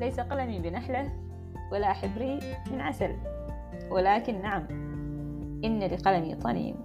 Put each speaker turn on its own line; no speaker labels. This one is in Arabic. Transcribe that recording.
ليس قلمي بنحلة ولا حبري من عسل. ولكن نعم إن لقلمي طنين.